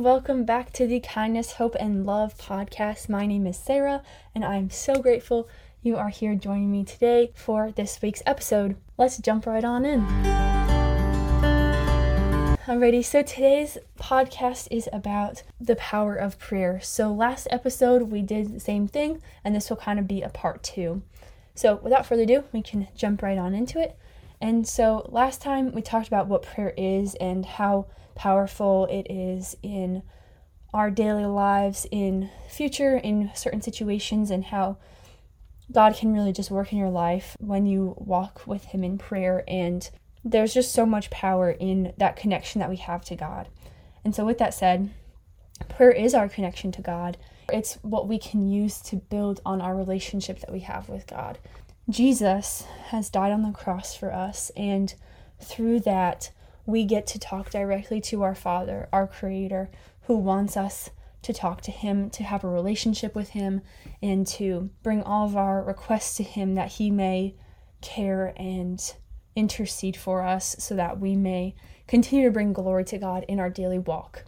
welcome back to the Kindness, Hope, and Love podcast. My name is Sara, and I'm so grateful you are here joining me today for this week's episode. Let's jump right on in. Alrighty, so today's podcast is about the power of prayer. So, last episode we did the same thing, and this will kind of be a part two. So, without further ado, we can jump right on into it. And so, last time we talked about what prayer is and how powerful it is in our daily lives, in future, in certain situations, and how God can really just work in your life when you walk with Him in prayer. And there's just so much power in that connection that we have to God. And so, with that said, prayer is our connection to God. It's what we can use to build on our relationship that we have with God. Jesus has died on the cross for us, and through that, we get to talk directly to our Father, our Creator, who wants us to talk to Him, to have a relationship with Him, and to bring all of our requests to Him that He may care and intercede for us so that we may continue to bring glory to God in our daily walk.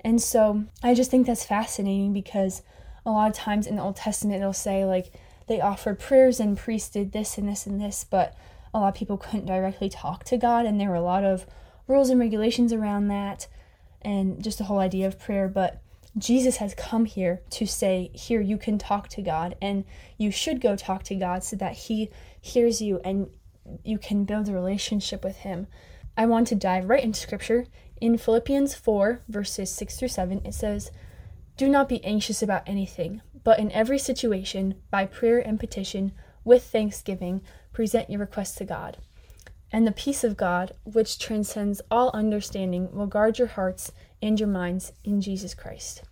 And so I just think that's fascinating because a lot of times in the Old Testament it'll say like they offered prayers and priests did this and this and this, but a lot of people couldn't directly talk to God, and there were a lot of rules and regulations around that, and just the whole idea of prayer. But Jesus has come here to say, Here, you can talk to God, and you should go talk to God so that He hears you and you can build a relationship with Him. I want to dive right into scripture. In Philippians 4, verses 6 through 7, it says, Do not be anxious about anything, but in every situation, by prayer and petition, with thanksgiving, present your requests to God. And the peace of God, which transcends all understanding, will guard your hearts and your minds in Jesus Christ.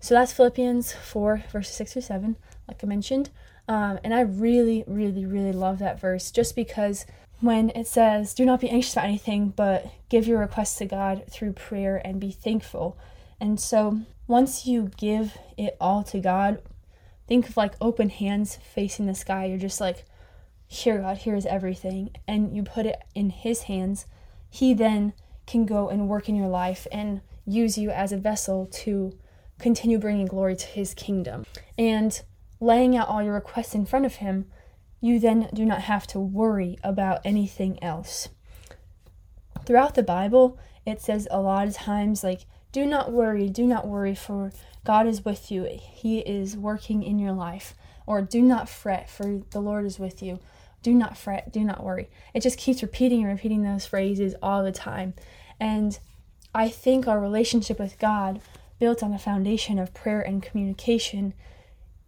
So that's Philippians 4, verses 6 through 7, like I mentioned. Um, and I really, really, really love that verse just because when it says, Do not be anxious about anything, but give your requests to God through prayer and be thankful. And so once you give it all to God, think of like open hands facing the sky. You're just like, here, God, here's everything. And you put it in His hands. He then can go and work in your life and use you as a vessel to continue bringing glory to His kingdom. And laying out all your requests in front of Him, you then do not have to worry about anything else. Throughout the Bible, it says a lot of times, like, do not worry, do not worry, for God is with you. He is working in your life. Or do not fret, for the Lord is with you. Do not fret, do not worry. It just keeps repeating and repeating those phrases all the time. And I think our relationship with God, built on a foundation of prayer and communication,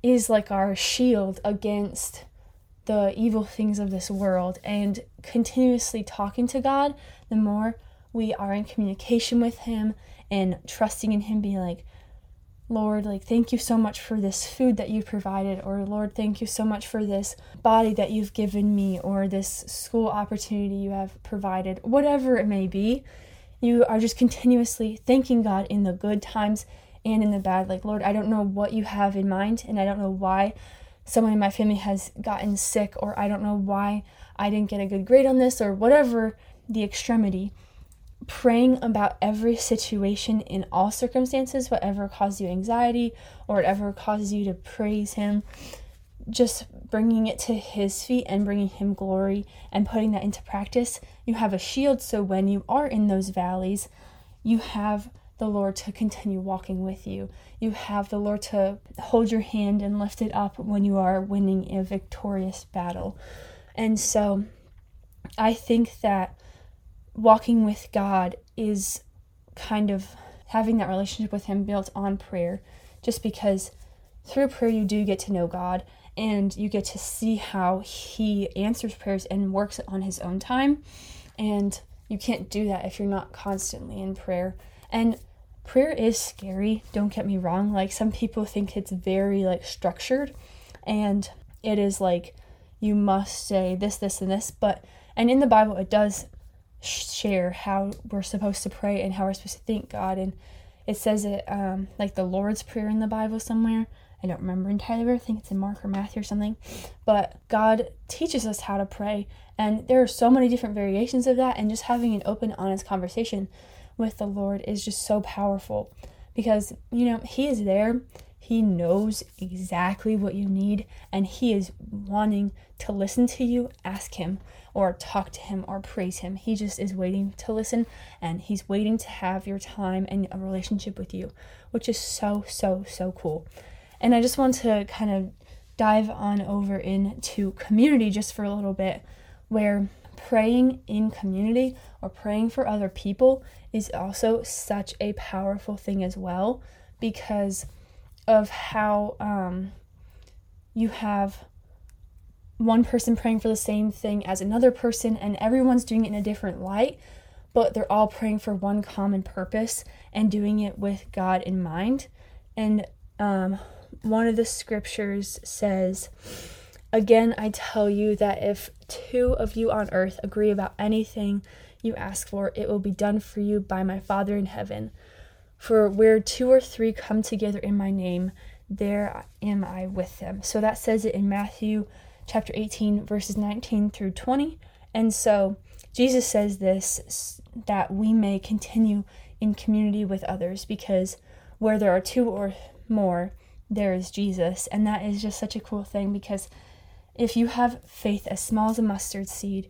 is like our shield against the evil things of this world. And continuously talking to God, the more we are in communication with Him and trusting in Him, being like, Lord, like, thank you so much for this food that you provided, or Lord, thank you so much for this body that you've given me, or this school opportunity you have provided, whatever it may be. You are just continuously thanking God in the good times and in the bad. Like, Lord, I don't know what you have in mind, and I don't know why someone in my family has gotten sick, or I don't know why I didn't get a good grade on this, or whatever the extremity praying about every situation in all circumstances, whatever causes you anxiety or whatever causes you to praise Him, just bringing it to His feet and bringing Him glory and putting that into practice. You have a shield, so when you are in those valleys, you have the Lord to continue walking with you. You have the Lord to hold your hand and lift it up when you are winning a victorious battle. And so I think that walking with God is kind of having that relationship with Him built on prayer, just because through prayer you do get to know God and you get to see how He answers prayers and works on His own time. And you can't do that if you're not constantly in prayer. And prayer is scary, don't get me wrong. Like some people think it's very like structured and it is like you must say this, this, and this, but and in the Bible it does share how we're supposed to pray and how we're supposed to thank God. And it says it um, like the Lord's Prayer in the Bible somewhere. I don't remember entirely. I think it's in Mark or Matthew or something. But God teaches us how to pray. And there are so many different variations of that. And just having an open, honest conversation with the Lord is just so powerful because, you know, He is there. He knows exactly what you need and He is wanting to listen to you. Ask Him or talk to Him or praise Him. He just is waiting to listen and He's waiting to have your time and a relationship with you, which is so, so, so cool. And I just want to kind of dive on over into community just for a little bit, where praying in community or praying for other people is also such a powerful thing as well because of how um, you have one person praying for the same thing as another person and everyone's doing it in a different light but they're all praying for one common purpose and doing it with god in mind and um, one of the scriptures says Again, I tell you that if two of you on earth agree about anything you ask for, it will be done for you by my Father in heaven. For where two or three come together in my name, there am I with them. So that says it in Matthew chapter 18, verses 19 through 20. And so Jesus says this that we may continue in community with others because where there are two or more, there is Jesus. And that is just such a cool thing because if you have faith as small as a mustard seed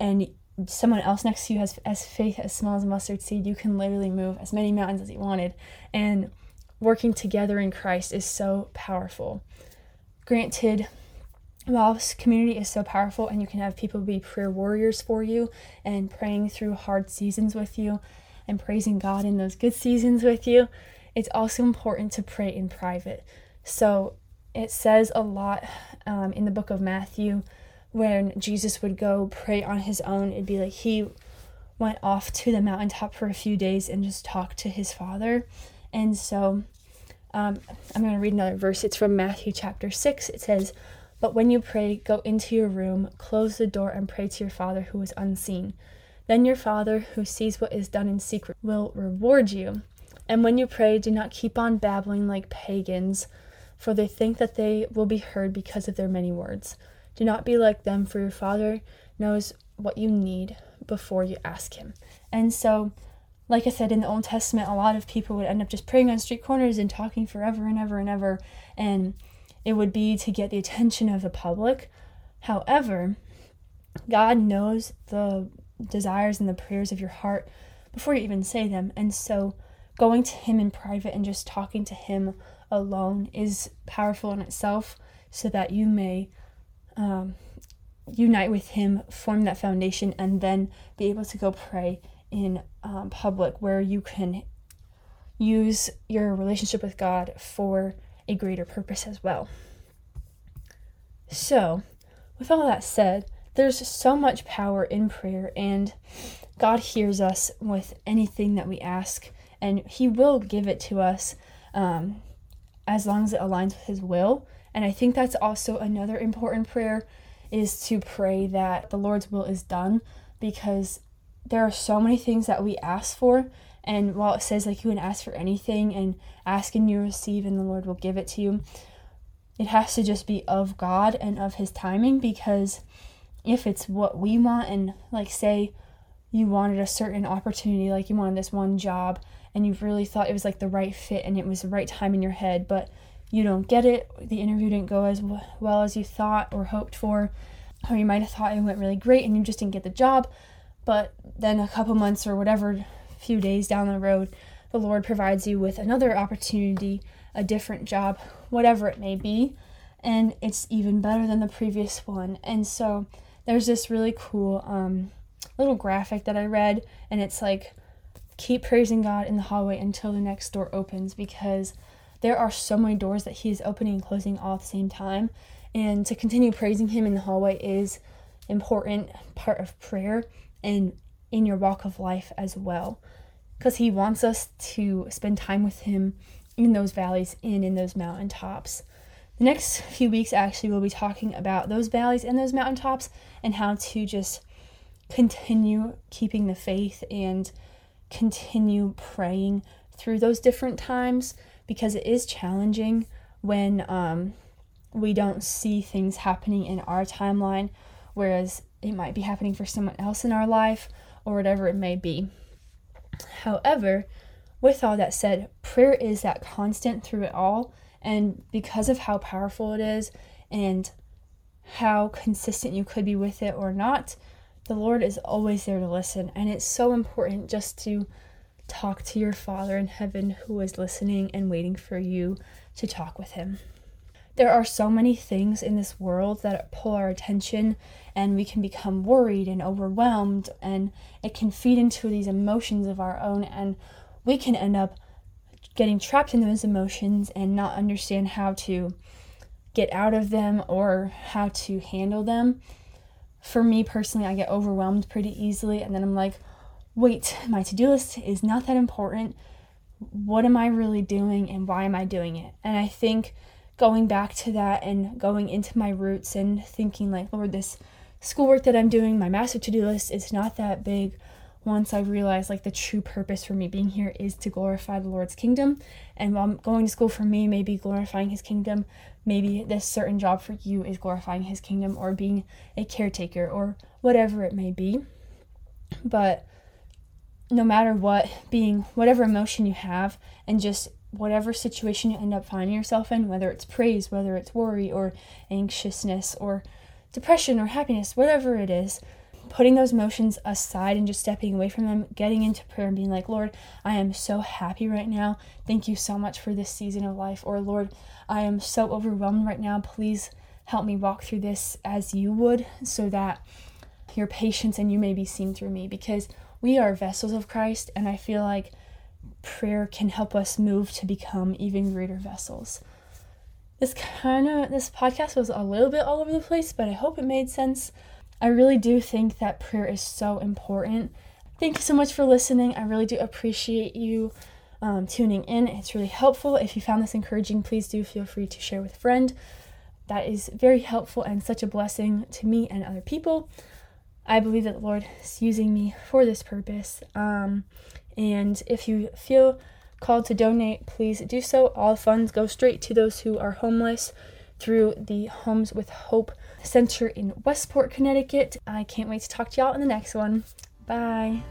and someone else next to you has as faith as small as a mustard seed, you can literally move as many mountains as you wanted. And working together in Christ is so powerful. Granted, while community is so powerful and you can have people be prayer warriors for you and praying through hard seasons with you and praising God in those good seasons with you, it's also important to pray in private. So it says a lot um, in the book of Matthew when Jesus would go pray on his own. It'd be like he went off to the mountaintop for a few days and just talked to his father. And so um, I'm going to read another verse. It's from Matthew chapter 6. It says, But when you pray, go into your room, close the door, and pray to your Father who is unseen. Then your Father, who sees what is done in secret, will reward you. And when you pray, do not keep on babbling like pagans for they think that they will be heard because of their many words. Do not be like them, for your Father knows what you need before you ask Him. And so, like I said, in the Old Testament, a lot of people would end up just praying on street corners and talking forever and ever and ever, and it would be to get the attention of the public. However, God knows the desires and the prayers of your heart before you even say them. And so, going to Him in private and just talking to Him alone is powerful in itself so that you may um, unite with him form that foundation and then be able to go pray in um, public where you can use your relationship with god for a greater purpose as well so with all that said there's so much power in prayer and god hears us with anything that we ask and he will give it to us um, as long as it aligns with his will. And I think that's also another important prayer is to pray that the Lord's will is done because there are so many things that we ask for. And while it says like you can ask for anything and ask and you receive and the Lord will give it to you, it has to just be of God and of his timing because if it's what we want and like say you wanted a certain opportunity like you wanted this one job and you really thought it was like the right fit and it was the right time in your head, but you don't get it, the interview didn't go as well as you thought or hoped for, or you might have thought it went really great and you just didn't get the job, but then a couple months or whatever, few days down the road, the Lord provides you with another opportunity, a different job, whatever it may be, and it's even better than the previous one. And so there's this really cool um, little graphic that I read, and it's like keep praising God in the hallway until the next door opens because there are so many doors that He is opening and closing all at the same time. And to continue praising Him in the hallway is important part of prayer and in your walk of life as well. Because He wants us to spend time with Him in those valleys and in those mountaintops. The next few weeks, actually, we'll be talking about those valleys and those mountaintops and how to just continue keeping the faith and continue praying through those different times because it is challenging when um, we don't see things happening in our timeline, whereas it might be happening for someone else in our life or whatever it may be. However, with all that said, prayer is that constant through it all. And because of how powerful it is and how consistent you could be with it or not, the Lord is always there to listen. And it's so important just to talk to your Father in heaven who is listening and waiting for you to talk with Him. There are so many things in this world that pull our attention, and we can become worried and overwhelmed, and it can feed into these emotions of our own, and we can end up getting trapped in those emotions and not understand how to get out of them or how to handle them. For me personally, I get overwhelmed pretty easily, and then I'm like, wait, my to do list is not that important. What am I really doing and why am I doing it? And I think going back to that and going into my roots and thinking, like, Lord, this schoolwork that I'm doing, my master to do list, is not that big once I realized like the true purpose for me being here is to glorify the Lord's kingdom. And while I'm going to school for me may be glorifying his kingdom, maybe this certain job for you is glorifying his kingdom or being a caretaker or whatever it may be. But no matter what, being whatever emotion you have and just whatever situation you end up finding yourself in, whether it's praise, whether it's worry or anxiousness or depression or happiness, whatever it is, putting those emotions aside and just stepping away from them, getting into prayer and being like, Lord, I am so happy right now. Thank you so much for this season of life. Or, Lord, I am so overwhelmed right now. Please help me walk through this as you would so that your patience and you may be seen through me because we are vessels of Christ. And I feel like prayer can help us move to become even greater vessels. This kind of this podcast was a little bit all over the place, but I hope it made sense. I really do think that prayer is so important. Thank you so much for listening. I really do appreciate you um, tuning in. It's really helpful. If you found this encouraging, please do feel free to share with a friend. That is very helpful and such a blessing to me and other people. I believe that the Lord is using me for this purpose. Um, and if you feel called to donate, please do so. All funds go straight to those who are homeless through the Homes with Hope Center in Westport, Connecticut. I can't wait to talk to y'all in the next one. Bye.